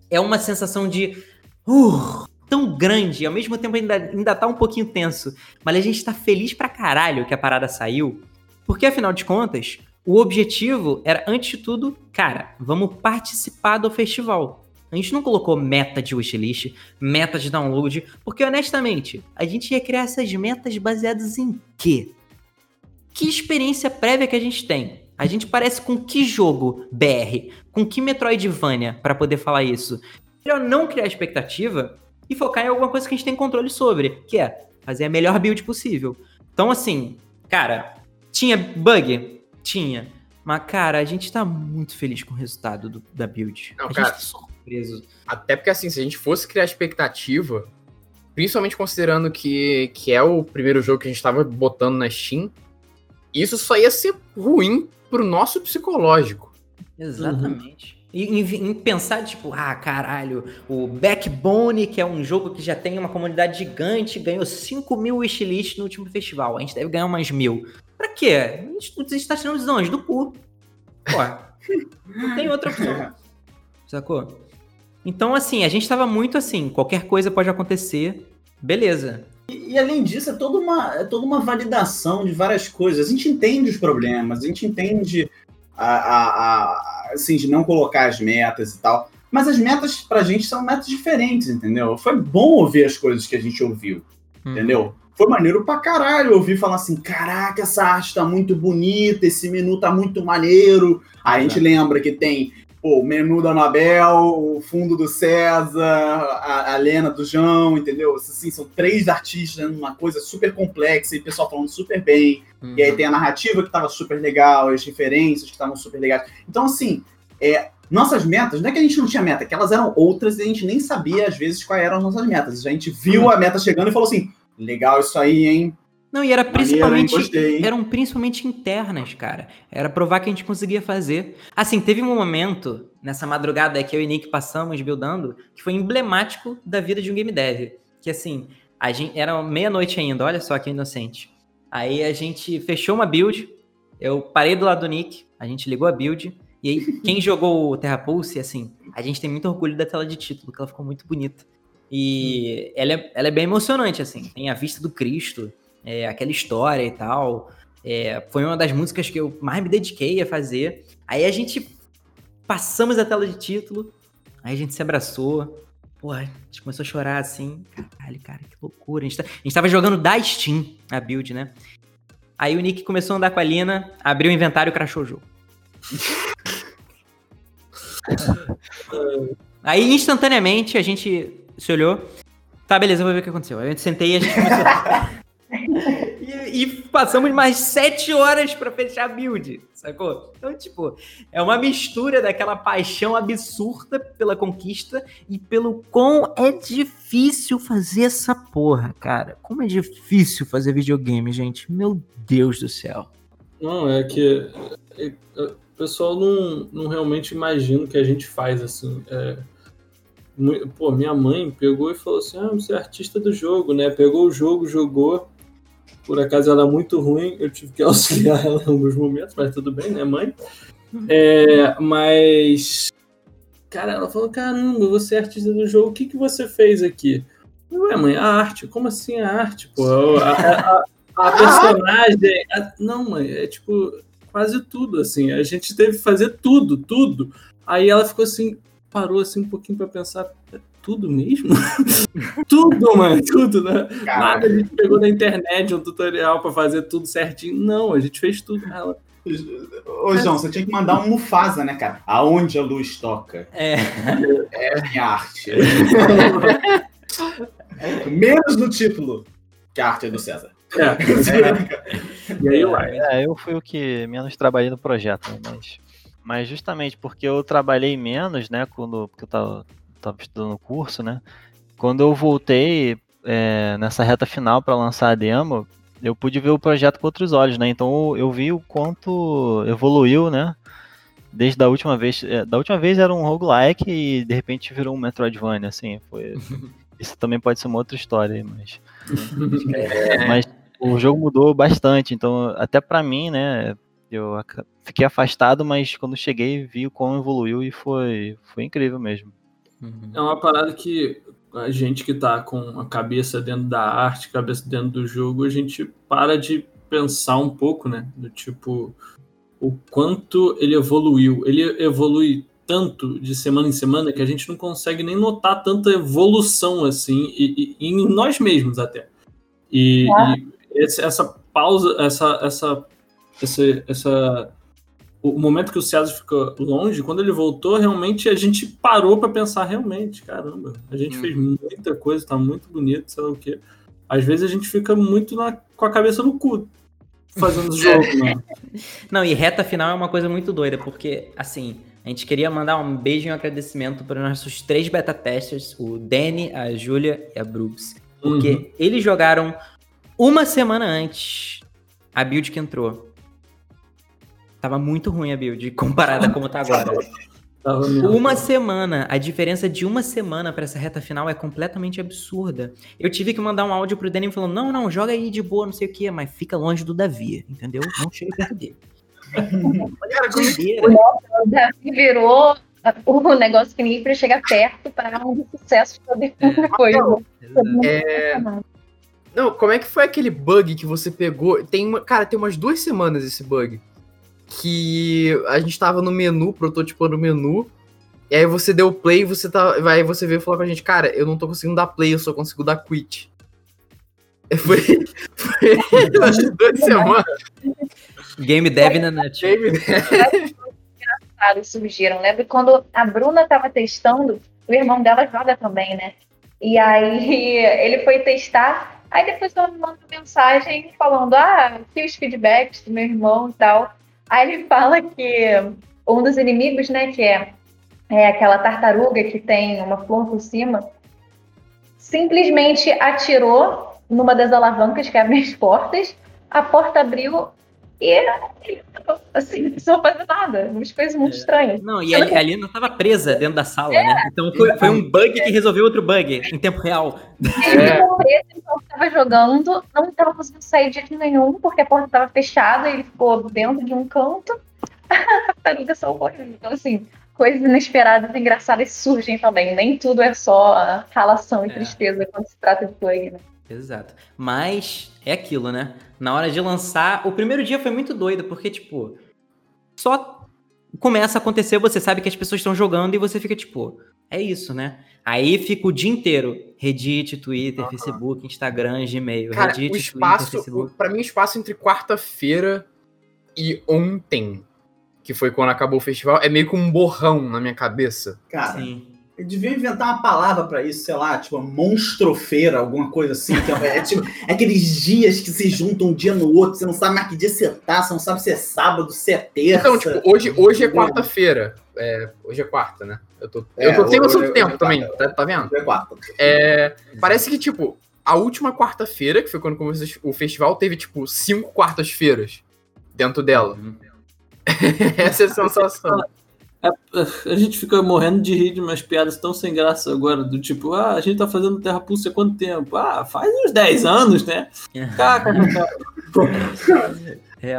é uma sensação de. Uh, tão grande, ao mesmo tempo ainda, ainda tá um pouquinho tenso. Mas a gente tá feliz pra caralho que a parada saiu. Porque, afinal de contas, o objetivo era, antes de tudo, cara, vamos participar do festival. A gente não colocou meta de wishlist, meta de download, porque honestamente, a gente ia criar essas metas baseadas em quê? Que experiência prévia que a gente tem? A gente parece com que jogo BR? Com que Metroidvania para poder falar isso? Melhor não criar expectativa e focar em alguma coisa que a gente tem controle sobre, que é fazer a melhor build possível. Então, assim, cara, tinha bug? Tinha. Mas, cara, a gente tá muito feliz com o resultado do, da build. Não, a cara, gente tá surpreso. Até porque, assim, se a gente fosse criar expectativa, principalmente considerando que, que é o primeiro jogo que a gente tava botando na Steam, isso só ia ser ruim pro nosso psicológico. Exatamente. Uhum. E em, em, pensar, tipo, ah, caralho, o Backbone, que é um jogo que já tem uma comunidade gigante, ganhou 5 mil wishlists no último festival. A gente deve ganhar umas mil. Quê? A gente, a gente tá tirando de onde? Do cu. Pô, não tem outra opção. Sacou? Então, assim, a gente tava muito assim, qualquer coisa pode acontecer, beleza. E, e, além disso, é toda, uma, é toda uma validação de várias coisas. A gente entende os problemas, a gente entende a, a, a, assim, de não colocar as metas e tal. Mas as metas pra gente são metas diferentes, entendeu? Foi bom ouvir as coisas que a gente ouviu, hum. entendeu? Foi maneiro pra caralho. Eu ouvi falar assim: caraca, essa arte tá muito bonita, esse menu tá muito maneiro. Aí a gente é. lembra que tem pô, o menu da Anabel, o fundo do César, a, a Lena do João, entendeu? Assim, são três artistas numa coisa super complexa e o pessoal falando super bem. Uhum. E aí uhum. tem a narrativa que tava super legal, as referências que estavam super legais. Então, assim, é, nossas metas, não é que a gente não tinha meta, é que elas eram outras e a gente nem sabia, às vezes, quais eram as nossas metas. A gente viu uhum. a meta chegando e falou assim: Legal isso aí, hein? Não, e era principalmente. Maneiro, eram principalmente internas, cara. Era provar que a gente conseguia fazer. Assim, teve um momento nessa madrugada que eu e Nick passamos buildando que foi emblemático da vida de um game dev. Que assim, a gente era meia-noite ainda, olha só que inocente. Aí a gente fechou uma build, eu parei do lado do Nick, a gente ligou a build, e aí quem jogou o Terra Pulse, assim, a gente tem muito orgulho da tela de título, que ela ficou muito bonita. E ela é, ela é bem emocionante, assim. Tem a vista do Cristo, é, aquela história e tal. É, foi uma das músicas que eu mais me dediquei a fazer. Aí a gente passamos a tela de título, aí a gente se abraçou. Pô, a gente começou a chorar assim. Caralho, cara, que loucura. A gente, tá, a gente tava jogando da Steam a build, né? Aí o Nick começou a andar com a Lina, abriu o inventário e crashou o jogo. Aí, instantaneamente, a gente você olhou. Tá, beleza, eu vou ver o que aconteceu. Aí eu sentei e a gente começou. e, e passamos mais sete horas para fechar a build, sacou? Então, tipo, é uma mistura daquela paixão absurda pela conquista e pelo quão é difícil fazer essa porra, cara. Como é difícil fazer videogame, gente. Meu Deus do céu. Não, é que é, é, o pessoal não, não realmente imagina o que a gente faz, assim. É, pô, minha mãe pegou e falou assim: ah, você é artista do jogo, né? Pegou o jogo, jogou. Por acaso ela é muito ruim, eu tive que auxiliar ela em alguns momentos, mas tudo bem, né, mãe? É, mas. Cara, ela falou: caramba, você é artista do jogo, o que, que você fez aqui? Ué, mãe, a arte. Como assim a arte? Pô, a, a, a personagem. A, não, mãe, é tipo quase tudo, assim. A gente teve que fazer tudo, tudo. Aí ela ficou assim, parou assim um pouquinho para pensar, é tudo mesmo? tudo, mano, tudo, né? Cara. Nada a gente pegou na internet um tutorial para fazer tudo certinho. Não, a gente fez tudo. Ela, Ô, João, você tinha que mandar um Mufasa, né, cara? Aonde a luz toca. É. É arte. Menos no título, que a arte é do César. É. é. E aí, é, eu fui o que menos trabalhei no projeto, mas mas justamente porque eu trabalhei menos, né, quando porque eu tava, tava estudando o curso, né? Quando eu voltei é, nessa reta final para lançar a demo, eu pude ver o projeto com outros olhos, né? Então eu vi o quanto evoluiu, né? Desde a última vez. É, da última vez era um roguelike e de repente virou um Metroidvania, assim. Foi, isso também pode ser uma outra história, mas. É. mas o jogo mudou bastante, então até para mim, né? Eu fiquei afastado, mas quando cheguei vi o quão evoluiu e foi, foi incrível mesmo. Uhum. É uma parada que a gente que tá com a cabeça dentro da arte, cabeça dentro do jogo, a gente para de pensar um pouco, né? Do tipo, o quanto ele evoluiu. Ele evolui tanto de semana em semana que a gente não consegue nem notar tanta evolução assim, e, e, em nós mesmos até. E, é. e essa pausa, essa, essa essa, essa o momento que o César ficou longe, quando ele voltou, realmente a gente parou para pensar realmente, caramba, a gente hum. fez muita coisa, tá muito bonito, sei lá o quê. Às vezes a gente fica muito na, com a cabeça no cu fazendo o jogo, né? Não, e reta final é uma coisa muito doida, porque assim, a gente queria mandar um beijo e um agradecimento para os nossos três beta testers, o Danny, a Júlia e a Brooks, porque uhum. eles jogaram uma semana antes a build que entrou. Tava muito ruim a build comparada a como tá agora. Uma semana, a diferença de uma semana para essa reta final é completamente absurda. Eu tive que mandar um áudio pro Danny falando: não, não, joga aí de boa, não sei o que, mas fica longe do Davi, entendeu? Não chega perto dele. Cara, o Davi virou o negócio que ninguém para chegar perto para um sucesso de toda é. coisa. É... Não, como é que foi aquele bug que você pegou? Tem uma... Cara, tem umas duas semanas esse bug que a gente tava no menu, prototipando o menu, e aí você deu play e você tá. Aí você veio falar pra gente, cara, eu não tô conseguindo dar play, eu só consigo dar quit. Foi, foi umas duas semanas. Game Dev na net. Game Dev. surgiram. Lembra quando a Bruna tava testando, o irmão dela joga também, né? E aí ele foi testar, aí depois ela me manda mensagem falando, ah, aqui os feedbacks do meu irmão e tal. Aí ele fala que um dos inimigos, né, que é, é aquela tartaruga que tem uma flor por cima, simplesmente atirou numa das alavancas que abre as portas, a porta abriu e assim, não fazer nada. Umas coisas muito é. estranhas. Não, e ali, ali não estava presa dentro da sala, é. né? Então foi, foi, um bug que resolveu outro bug em tempo real. Ele é. ficou preso enquanto estava jogando, não estava conseguindo sair de jeito nenhum, porque a porta estava fechada, ele ficou dentro de um canto. A tartaruga salvou ele. Então, assim, coisas inesperadas e engraçadas surgem também. Nem tudo é só ralação e é. tristeza quando se trata de bug, né? Exato. Mas é aquilo, né? Na hora de lançar, o primeiro dia foi muito doido, porque, tipo, só começa a acontecer, você sabe que as pessoas estão jogando e você fica, tipo, é isso, né? Aí fica o dia inteiro. Reddit, Twitter, uhum. Facebook, Instagram, Gmail. Cara, Reddit, o espaço, Twitter, Facebook. Pra mim, o espaço entre quarta-feira e ontem, que foi quando acabou o festival, é meio que um borrão na minha cabeça. Cara, Sim. Devia inventar uma palavra para isso, sei lá, tipo monstrofeira, alguma coisa assim. Que é, é, tipo, é aqueles dias que se juntam um dia no outro, você não sabe mais que dia você tá, você não sabe se é sábado, se é terça. Então, tipo, hoje, hoje é quarta-feira. É, hoje é quarta, né? Eu tô, é, eu tô sem noção do tempo também, tá, tá, vendo? É quarta. É, parece que, tipo, a última quarta-feira, que foi quando começou o festival, teve, tipo, cinco quartas-feiras dentro dela. Uhum. Essa é a sensação. É, a gente fica morrendo de rir de umas piadas tão sem graça agora, do tipo, ah, a gente tá fazendo Terra Pulse há quanto tempo? Ah, faz uns 10 anos, né? Caca,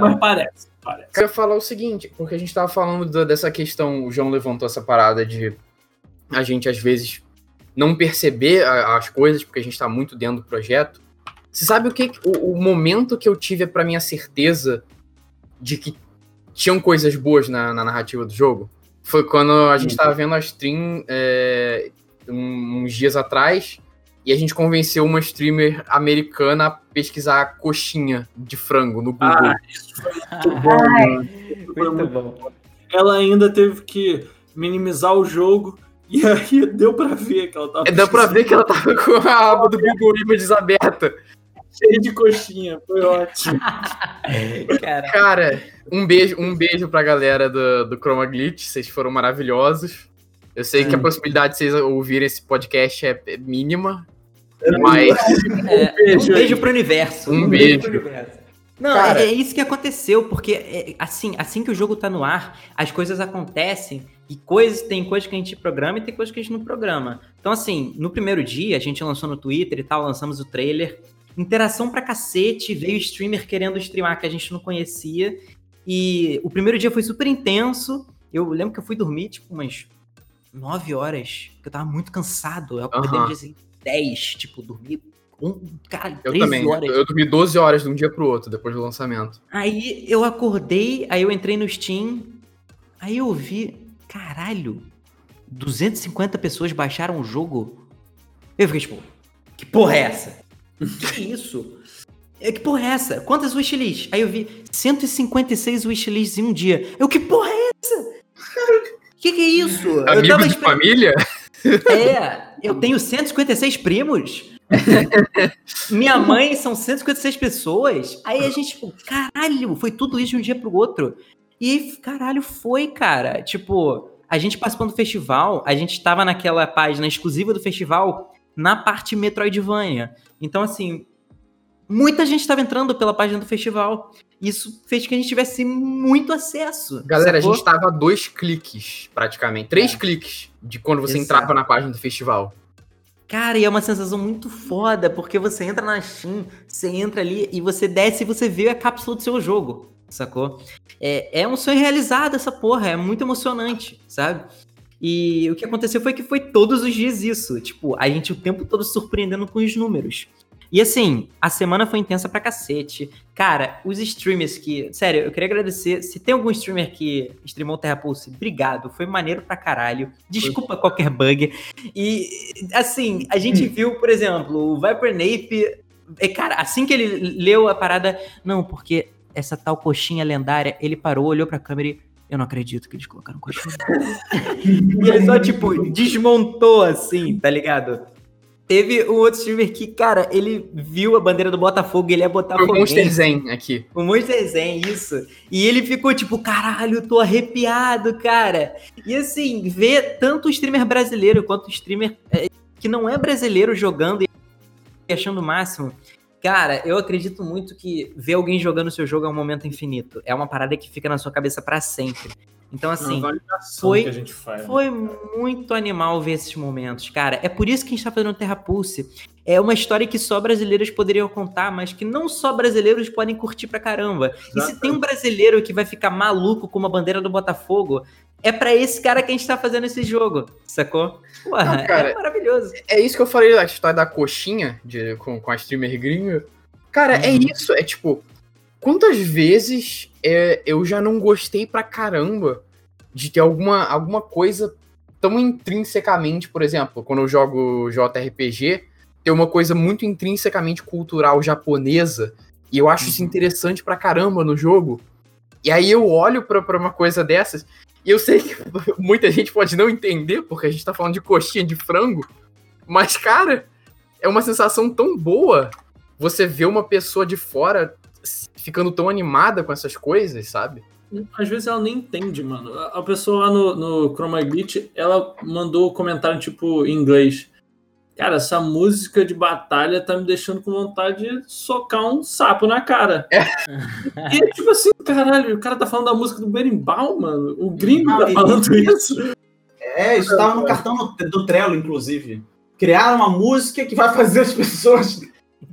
Mas parece, parece. Eu ia falar o seguinte, porque a gente tava falando dessa questão, o João levantou essa parada de a gente, às vezes, não perceber as coisas, porque a gente tá muito dentro do projeto. Você sabe o que? O, o momento que eu tive para minha certeza de que tinham coisas boas na, na narrativa do jogo? Foi quando a gente estava vendo a stream é, uns dias atrás e a gente convenceu uma streamer americana a pesquisar coxinha de frango no Google. Ah, isso foi muito bom. Ai, muito bom. Ela ainda teve que minimizar o jogo e aí deu pra ver que ela tava. É, deu pra ver que ela tava com a aba do Google Images aberta. Cheio de coxinha, foi ótimo. Cara. Cara, um beijo, um beijo pra galera do, do Chroma Glitch, vocês foram maravilhosos. Eu sei hum. que a possibilidade de vocês ouvirem esse podcast é, é mínima, mas. É, um beijo, um beijo pro universo. Um, um beijo. beijo pro universo. Não, Cara, é, é, isso que aconteceu, porque é, assim, assim que o jogo tá no ar, as coisas acontecem e coisas, tem coisas que a gente programa e tem coisas que a gente não programa. Então, assim, no primeiro dia, a gente lançou no Twitter e tal, lançamos o trailer interação pra cacete, veio streamer querendo streamar que a gente não conhecia. E o primeiro dia foi super intenso. Eu lembro que eu fui dormir, tipo, umas 9 horas, porque eu tava muito cansado. Eu acordei uhum. dia 10, tipo, dormi um, cara, eu também. horas. Eu dormi 12 horas de um dia pro outro, depois do lançamento. Aí eu acordei, aí eu entrei no Steam, aí eu vi, caralho, 250 pessoas baixaram o jogo. Eu fiquei tipo, que porra é essa? que isso? É, que porra é essa? Quantas wishlists? Aí eu vi 156 wishlists em um dia. Eu, que porra é essa? Que que é isso? Amigo eu de esper... família? É, eu tenho 156 primos. Minha mãe são 156 pessoas. Aí a gente, tipo, caralho, foi tudo isso de um dia pro outro. E caralho, foi, cara. Tipo, a gente participando do festival, a gente tava naquela página exclusiva do festival na parte Metroidvania. Então, assim, muita gente estava entrando pela página do festival. Isso fez que a gente tivesse muito acesso. Galera, sacou? a gente estava a dois cliques, praticamente. Três é. cliques de quando você Exato. entrava na página do festival. Cara, e é uma sensação muito foda, porque você entra na Steam, você entra ali e você desce e você vê a cápsula do seu jogo, sacou? É, é um sonho realizado essa porra, é muito emocionante, sabe? E o que aconteceu foi que foi todos os dias isso. Tipo, a gente o tempo todo surpreendendo com os números. E assim, a semana foi intensa pra cacete. Cara, os streamers que. Sério, eu queria agradecer. Se tem algum streamer que streamou Terra Pulse, obrigado. Foi maneiro pra caralho. Desculpa qualquer bug. E, assim, a gente viu, por exemplo, o Viper Nape. Cara, assim que ele leu a parada. Não, porque essa tal coxinha lendária, ele parou, olhou pra câmera e eu não acredito que eles colocaram coxinha. e ele só, tipo, desmontou assim, tá ligado? Teve um outro streamer que, cara, ele viu a bandeira do Botafogo e ele ia botar O Monster Zen aqui. O Monster Zen, isso. E ele ficou tipo, caralho, tô arrepiado, cara. E assim, ver tanto o streamer brasileiro quanto o streamer é, que não é brasileiro jogando e achando o máximo. Cara, eu acredito muito que ver alguém jogando o seu jogo é um momento infinito. É uma parada que fica na sua cabeça para sempre. Então, assim, foi, faz, né? foi muito animal ver esses momentos, cara. É por isso que a gente tá fazendo Terra Pulse. É uma história que só brasileiros poderiam contar, mas que não só brasileiros podem curtir pra caramba. Exatamente. E se tem um brasileiro que vai ficar maluco com uma bandeira do Botafogo, é para esse cara que a gente tá fazendo esse jogo, sacou? Porra, Não, cara, é maravilhoso. É isso que eu falei, a história da coxinha de, com, com a streamer gringa. Cara, é uhum. é isso, é tipo, quantas vezes é, eu já não gostei pra caramba de ter alguma, alguma coisa tão intrinsecamente, por exemplo, quando eu jogo JRPG, ter uma coisa muito intrinsecamente cultural japonesa, e eu acho uhum. isso interessante pra caramba no jogo. E aí eu olho pra, pra uma coisa dessas E eu sei que muita gente pode não entender, porque a gente tá falando de coxinha de frango, mas, cara, é uma sensação tão boa você ver uma pessoa de fora ficando tão animada com essas coisas, sabe? Às vezes ela nem entende, mano. A pessoa lá no, no Chroma Glitch, ela mandou comentário, tipo, em inglês. Cara, essa música de batalha tá me deixando com vontade de socar um sapo na cara. É. E tipo assim, caralho, o cara tá falando da música do Berimbau, mano. O gringo tá falando isso. É, isso tava no cartão do Trello, inclusive. Criaram uma música que vai fazer as pessoas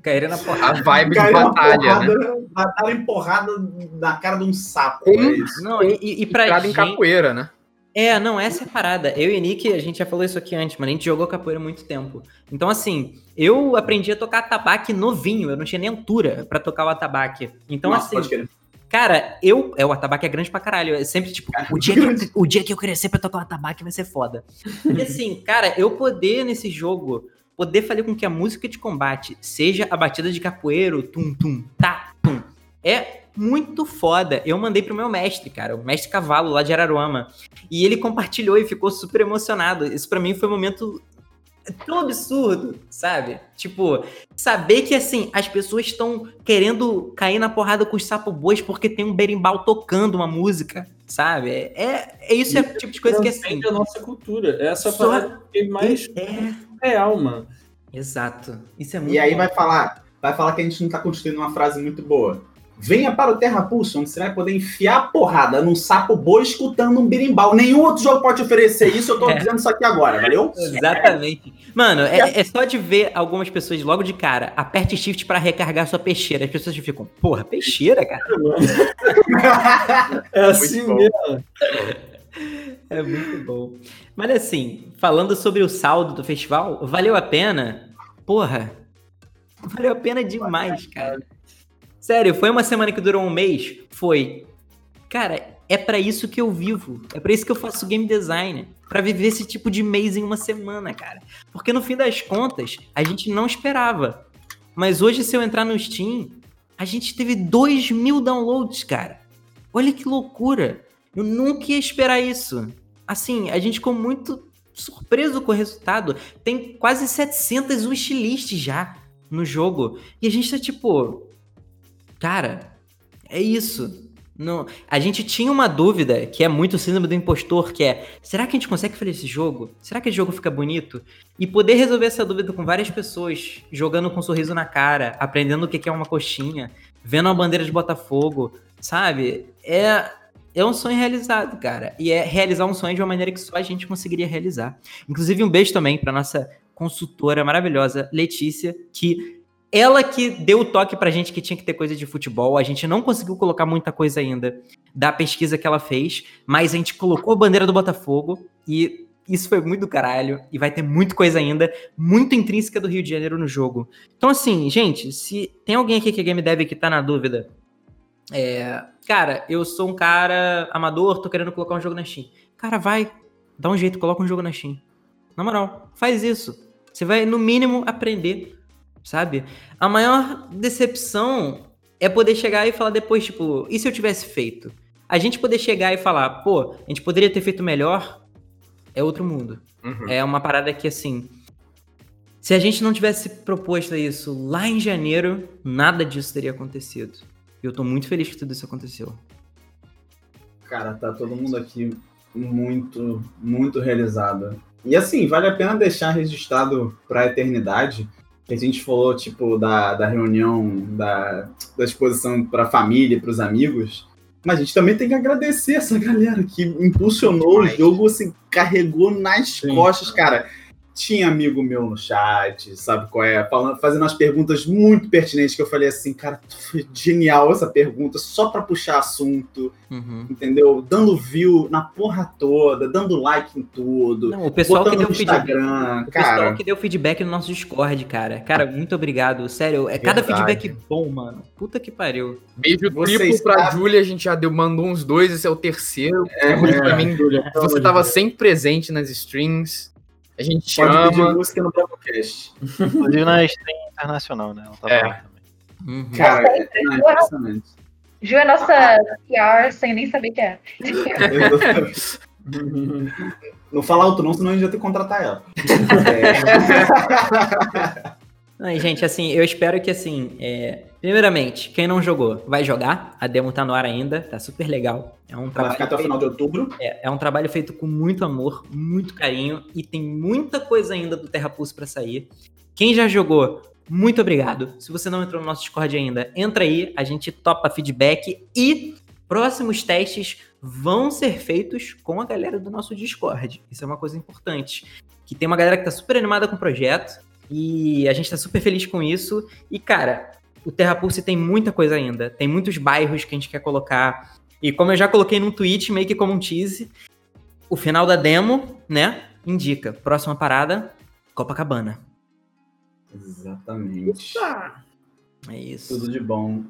Caíram na porrada. A vibe de batalha, porrada, né? Batalha empurrada na cara de um sapo. Com, é Não, e, e pra Entrada gente... em capoeira, né? É, não, essa é a parada. Eu e Nick, a gente já falou isso aqui antes, mas a gente jogou capoeira há muito tempo. Então, assim, eu aprendi a tocar atabaque novinho, eu não tinha nem altura pra tocar o atabaque. Então, Nossa, assim, cara, eu. É, o atabaque é grande pra caralho. É sempre tipo, o dia, que, o dia que eu crescer pra tocar o atabaque vai ser foda. E assim, cara, eu poder nesse jogo poder fazer com que a música de combate seja a batida de capoeiro, tum, tum, tá, é muito foda. Eu mandei pro meu mestre, cara, o mestre Cavalo, lá de Araruama. E ele compartilhou e ficou super emocionado. Isso para mim foi um momento tão absurdo, sabe? Tipo, saber que, assim, as pessoas estão querendo cair na porrada com os sapo bois porque tem um berimbau tocando uma música, sabe? É, é isso é o tipo de coisa que, assim... a nossa cultura. Essa só... é mais é... real, mano. Exato. Isso é muito E aí bom. vai falar, vai falar que a gente não tá construindo uma frase muito boa. Venha para o Terra Pulse, onde você vai poder enfiar porrada num sapo boi escutando um birimbau. Nenhum outro jogo pode oferecer isso, eu tô É. dizendo isso aqui agora, valeu? Exatamente. Mano, é, é só de ver algumas pessoas logo de cara, aperte shift pra recargar sua peixeira. As pessoas ficam, porra, peixeira, cara? É assim mesmo. É muito bom. Mas assim, falando sobre o saldo do festival, valeu a pena? Porra, valeu a pena demais, cara. Sério, foi uma semana que durou um mês? Foi. Cara, é pra isso que eu vivo. É pra isso que eu faço game design. Pra viver esse tipo de mês em uma semana, cara. Porque no fim das contas, a gente não esperava. Mas hoje, se eu entrar no Steam, a gente teve 2 mil downloads, cara. Olha que loucura. Eu nunca ia esperar isso. Assim, a gente ficou muito surpreso com o resultado. Tem quase 700 wishlists já no jogo. E a gente tá tipo. Cara, é isso. Não, a gente tinha uma dúvida que é muito síndrome do impostor, que é, será que a gente consegue fazer esse jogo? Será que esse jogo fica bonito? E poder resolver essa dúvida com várias pessoas, jogando com um sorriso na cara, aprendendo o que é uma coxinha, vendo uma bandeira de Botafogo, sabe? É, é um sonho realizado, cara. E é realizar um sonho de uma maneira que só a gente conseguiria realizar. Inclusive, um beijo também para nossa consultora maravilhosa, Letícia, que ela que deu o toque pra gente que tinha que ter coisa de futebol. A gente não conseguiu colocar muita coisa ainda da pesquisa que ela fez, mas a gente colocou a bandeira do Botafogo e isso foi muito do caralho. E vai ter muita coisa ainda, muito intrínseca do Rio de Janeiro no jogo. Então, assim, gente, se tem alguém aqui que é game dev que tá na dúvida, é, cara, eu sou um cara amador, tô querendo colocar um jogo na Steam. Cara, vai, dá um jeito, coloca um jogo na Steam. Na moral, faz isso. Você vai, no mínimo, aprender, sabe? A maior decepção é poder chegar e falar depois, tipo, e se eu tivesse feito? A gente poder chegar e falar, pô, a gente poderia ter feito melhor, é outro mundo. Uhum. É uma parada que, assim, se a gente não tivesse proposto isso lá em janeiro, nada disso teria acontecido. E eu tô muito feliz que tudo isso aconteceu. Cara, tá todo mundo aqui muito, muito realizado. E assim, vale a pena deixar registrado pra eternidade que a gente falou, tipo, da, da reunião, da, da exposição pra família, pros amigos. Mas a gente também tem que agradecer essa galera que impulsionou o jogo, assim, carregou nas Sim. costas, cara. Tinha amigo meu no chat, sabe qual é? Falando, fazendo umas perguntas muito pertinentes que eu falei assim, cara, foi genial essa pergunta, só pra puxar assunto, Uhum. entendeu? Dando view na porra toda, dando like em tudo. Não, o pessoal que deu no feedback. Instagram, O pessoal cara. que deu feedback no nosso Discord, cara. Cara, muito obrigado. Sério, é cada Verdade. feedback bom, mano. Puta que pariu. Beijo Vocês triplo pra sabem- Júlia, a gente já deu, mandou uns dois, esse é o terceiro. É, Júlia, pra é. mim, você tava sempre presente nas streams. A gente te Pode pedir música no Brocast. Inclusive na stream internacional, né? Ela tava É. Uhum. Cara, é, não, é impressionante. Ju é nossa PR sem nem saber que é. Não fala alto não, senão a gente vai ter que contratar ela. É. gente, assim, eu espero que, assim, é... primeiramente, quem não jogou, vai jogar. A demo tá no ar ainda, tá super legal. É um vai ficar até o final de outubro. É, é um trabalho feito com muito amor, muito carinho, e tem muita coisa ainda do Terra Pulse pra sair. Quem já jogou, muito obrigado. Se você não entrou no nosso Discord ainda, entra aí, a gente topa feedback e próximos testes vão ser feitos com a galera do nosso Discord. Isso é uma coisa importante. Que tem uma galera que tá super animada com o projeto e a gente tá super feliz com isso. E, cara, o Terra Pulse tem muita coisa ainda. Tem muitos bairros que a gente quer colocar. E como eu já coloquei num tweet, meio que como um tease, o final da demo, né, indica. Próxima parada, Copacabana. Exatamente. É isso. Tudo de bom.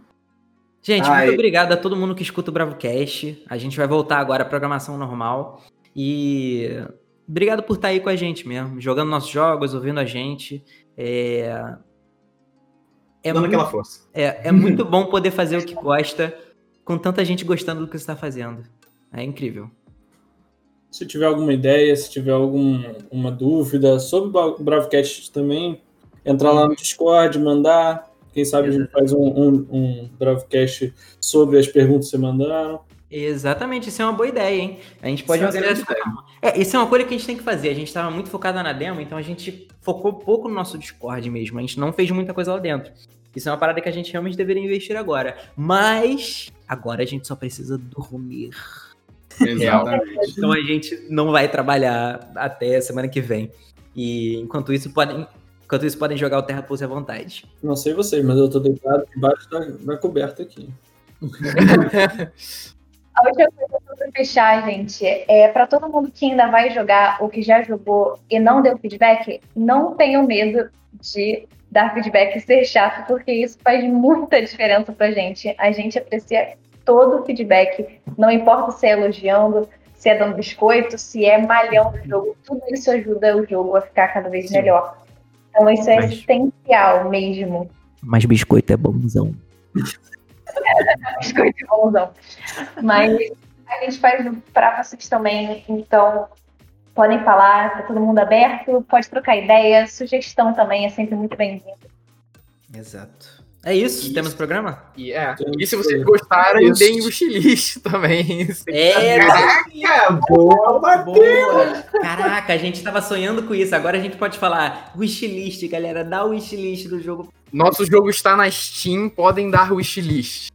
Gente, Ai. muito obrigado a todo mundo que escuta o BravoCast. A gente vai voltar agora à programação normal. E obrigado por estar aí com a gente mesmo, jogando nossos jogos, ouvindo a gente. É, é Dando muito... aquela força. É, é muito bom poder fazer o que gosta com tanta gente gostando do que você está fazendo. É incrível. Se tiver alguma ideia, se tiver alguma dúvida sobre o BravoCast também, entrar lá no Discord, mandar. Quem sabe Exatamente. a gente faz um, um, um Bravocast sobre as perguntas que você mandaram. Exatamente, isso é uma boa ideia, hein? A gente pode fazer essa É, isso é uma coisa que a gente tem que fazer. A gente estava muito focada na demo, então a gente focou pouco no nosso Discord mesmo. A gente não fez muita coisa lá dentro. Isso é uma parada que a gente realmente deveria investir agora. Mas agora a gente só precisa dormir. Exatamente. então a gente não vai trabalhar até semana que vem. E enquanto isso, podem Enquanto isso, podem jogar o Terra Pulse à vontade. Não sei vocês, mas eu tô deitado debaixo da, da coberta aqui. A última coisa para fechar, gente, é para todo mundo que ainda vai jogar ou que já jogou e não deu feedback, não tenham medo de dar feedback e ser chato, porque isso faz muita diferença pra gente. A gente aprecia todo o feedback, não importa se é elogiando, se é dando biscoito, se é malhando o jogo, tudo isso ajuda o jogo a ficar cada vez Sim. melhor. Então isso é mas, essencial mesmo. Mas biscoito é bonzão. biscoito bonzão. Mas a gente faz para vocês também, então podem falar, tá todo mundo aberto, pode trocar ideia, sugestão também é sempre muito bem-vinda. Exato. É isso? isso. Temos programa? E, é. e se vocês gostarem, é deem o wishlist também. É, Caraca, boa, boa. Caraca, a gente tava sonhando com isso. Agora a gente pode falar wishlist, galera. Dá o wishlist do jogo. Nosso jogo está na Steam, podem dar wishlist.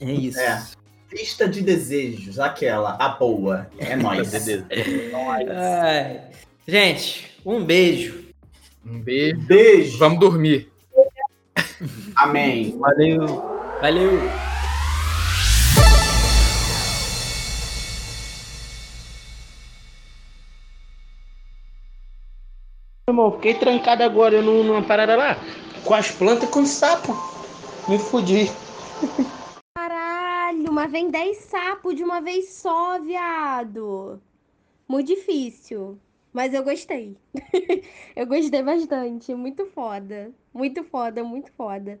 É isso. É. Lista de desejos, aquela, a boa. É nóis. é gente, um beijo. Um beijo. Beijo. Vamos dormir. Amém. Valeu. Valeu. Irmão, fiquei trancado agora numa parada lá, com as plantas e com sapo. Me fudi. Caralho, mas vem 10 sapos de uma vez só, viado. Muito difícil. Mas eu gostei. eu gostei bastante. Muito foda. Muito foda, muito foda.